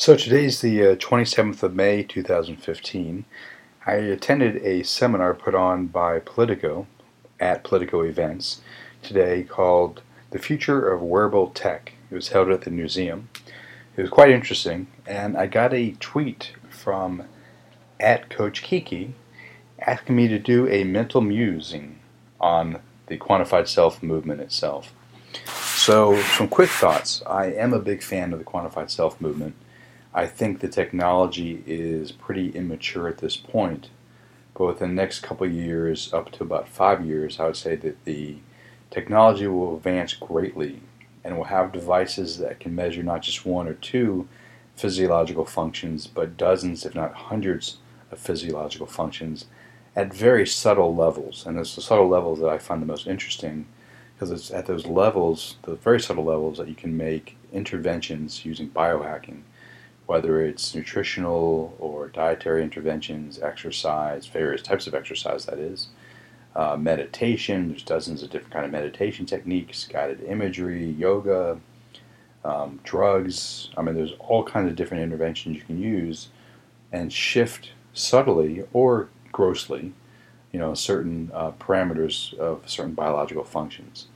So today is the uh, 27th of May 2015. I attended a seminar put on by Politico at Politico Events today called The Future of Wearable Tech. It was held at the museum. It was quite interesting, and I got a tweet from at Coach Kiki asking me to do a mental musing on the quantified self movement itself. So, some quick thoughts. I am a big fan of the quantified self movement. I think the technology is pretty immature at this point. But within the next couple years, up to about five years, I would say that the technology will advance greatly and will have devices that can measure not just one or two physiological functions, but dozens, if not hundreds, of physiological functions at very subtle levels. And it's the subtle levels that I find the most interesting because it's at those levels, the very subtle levels, that you can make interventions using biohacking whether it's nutritional or dietary interventions, exercise, various types of exercise that is, uh, meditation. There's dozens of different kind of meditation techniques, guided imagery, yoga, um, drugs. I mean, there's all kinds of different interventions you can use and shift subtly or grossly, you know, certain uh, parameters of certain biological functions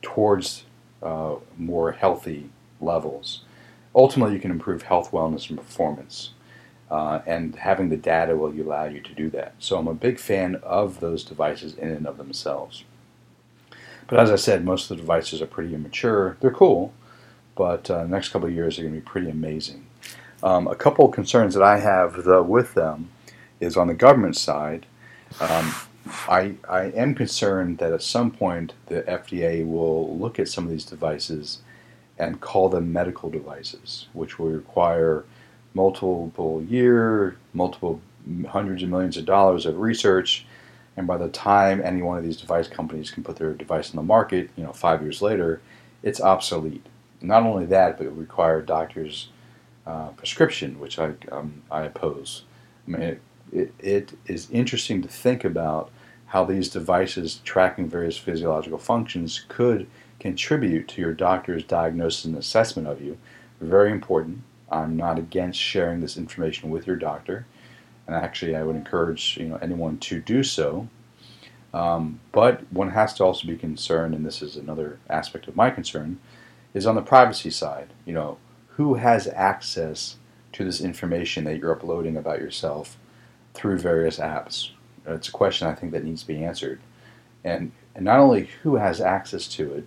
towards uh, more healthy levels ultimately you can improve health, wellness, and performance. Uh, and having the data will allow you to do that. So I'm a big fan of those devices in and of themselves. But as I said, most of the devices are pretty immature. They're cool, but uh, the next couple of years are going to be pretty amazing. Um, a couple of concerns that I have with them is on the government side. Um, I, I am concerned that at some point the FDA will look at some of these devices and call them medical devices, which will require multiple year, multiple hundreds of millions of dollars of research. And by the time any one of these device companies can put their device on the market, you know, five years later, it's obsolete. Not only that, but it require doctors' uh, prescription, which I um, I oppose. I mean, it, it, it is interesting to think about how these devices tracking various physiological functions could contribute to your doctor's diagnosis and assessment of you. Very important. I'm not against sharing this information with your doctor, and actually, I would encourage you know anyone to do so. Um, but one has to also be concerned, and this is another aspect of my concern, is on the privacy side. You know, who has access to this information that you're uploading about yourself through various apps? It's a question I think that needs to be answered, and and not only who has access to it,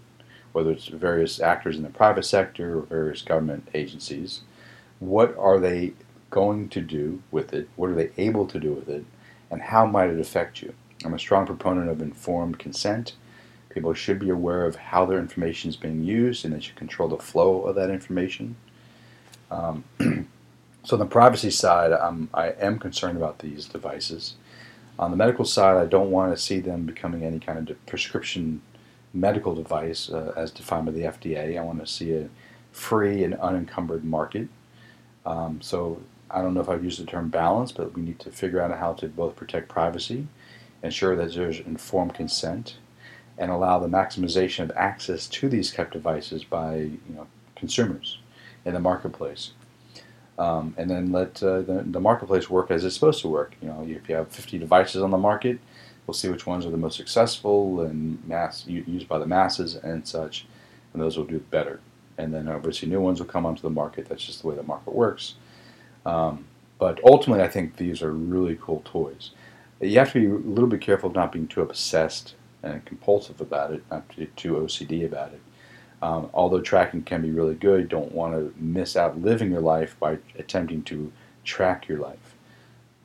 whether it's various actors in the private sector or various government agencies, what are they going to do with it? What are they able to do with it? And how might it affect you? I'm a strong proponent of informed consent. People should be aware of how their information is being used and they should control the flow of that information. Um, so, on the privacy side, I'm, I am concerned about these devices. On the medical side, I don't want to see them becoming any kind of prescription medical device uh, as defined by the FDA. I want to see a free and unencumbered market. Um, so I don't know if I've used the term balance, but we need to figure out how to both protect privacy, ensure that there's informed consent, and allow the maximization of access to these kept devices by you know, consumers in the marketplace. Um, and then let uh, the, the marketplace work as it's supposed to work. You know, if you have 50 devices on the market, We'll see which ones are the most successful and mass used by the masses and such, and those will do better. And then obviously new ones will come onto the market. That's just the way the market works. Um, but ultimately, I think these are really cool toys. You have to be a little bit careful of not being too obsessed and compulsive about it, not too OCD about it. Um, although tracking can be really good, don't want to miss out living your life by attempting to track your life.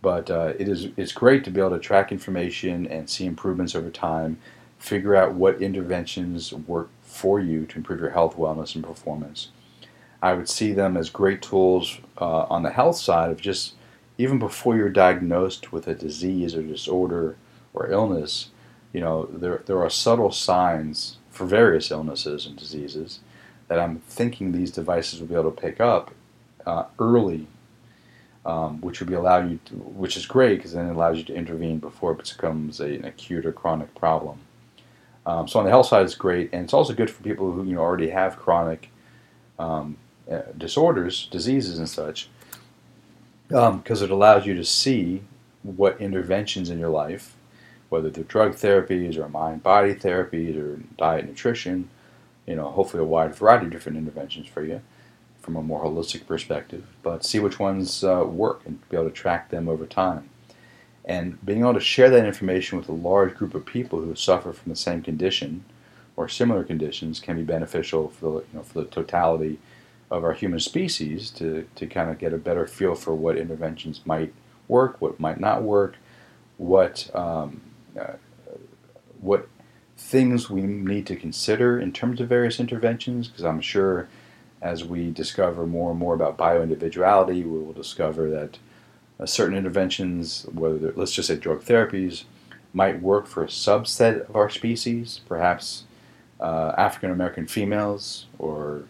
But uh, it is it's great to be able to track information and see improvements over time, figure out what interventions work for you to improve your health, wellness, and performance. I would see them as great tools uh, on the health side of just even before you're diagnosed with a disease or disorder or illness. You know, there there are subtle signs for various illnesses and diseases that I'm thinking these devices will be able to pick up uh, early um, which would be allow you to, which is great because then it allows you to intervene before it becomes a, an acute or chronic problem. Um, so on the health side, it's great, and it's also good for people who you know already have chronic um, uh, disorders, diseases, and such, because um, it allows you to see what interventions in your life, whether they're drug therapies or mind-body therapies or diet, nutrition, you know, hopefully a wide variety of different interventions for you from a more holistic perspective, but see which ones uh, work and be able to track them over time. And being able to share that information with a large group of people who suffer from the same condition or similar conditions can be beneficial for the, you know, for the totality of our human species to, to kind of get a better feel for what interventions might work, what might not work, what um, uh, what things we need to consider in terms of various interventions. Because I'm sure as we discover more and more about bioindividuality, we will discover that uh, certain interventions, whether let's just say drug therapies, might work for a subset of our species, perhaps uh, African American females or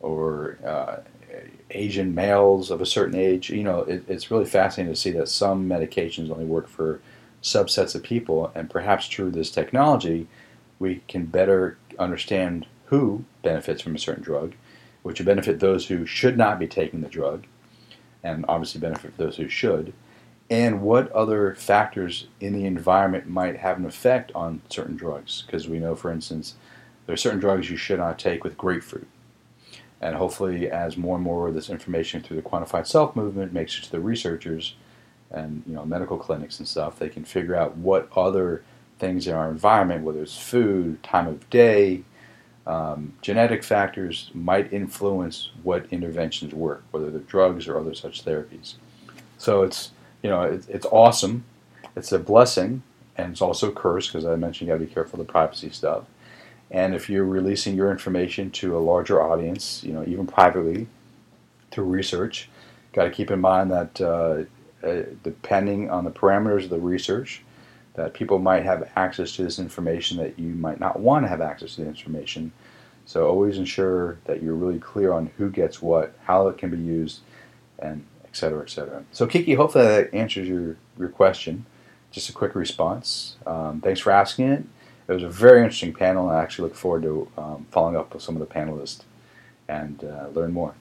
or uh, Asian males of a certain age. You know, it, it's really fascinating to see that some medications only work for subsets of people, and perhaps through this technology, we can better understand who benefits from a certain drug, which would benefit those who should not be taking the drug, and obviously benefit those who should, and what other factors in the environment might have an effect on certain drugs. Because we know, for instance, there are certain drugs you should not take with grapefruit. And hopefully, as more and more of this information through the quantified self movement makes it to the researchers and you know medical clinics and stuff, they can figure out what other things in our environment, whether it's food, time of day, um, genetic factors, might influence what interventions work, whether they're drugs or other such therapies. So it's you know it, it's awesome, it's a blessing, and it's also a curse because I mentioned you got to be careful of the privacy stuff. And if you're releasing your information to a larger audience, you know, even privately through research, got to keep in mind that uh, uh, depending on the parameters of the research, that people might have access to this information that you might not want to have access to the information. So always ensure that you're really clear on who gets what, how it can be used, and et cetera, et cetera. So Kiki, hopefully that answers your, your question. Just a quick response. Um, thanks for asking it it was a very interesting panel, and I actually look forward to um, following up with some of the panelists and uh, learn more.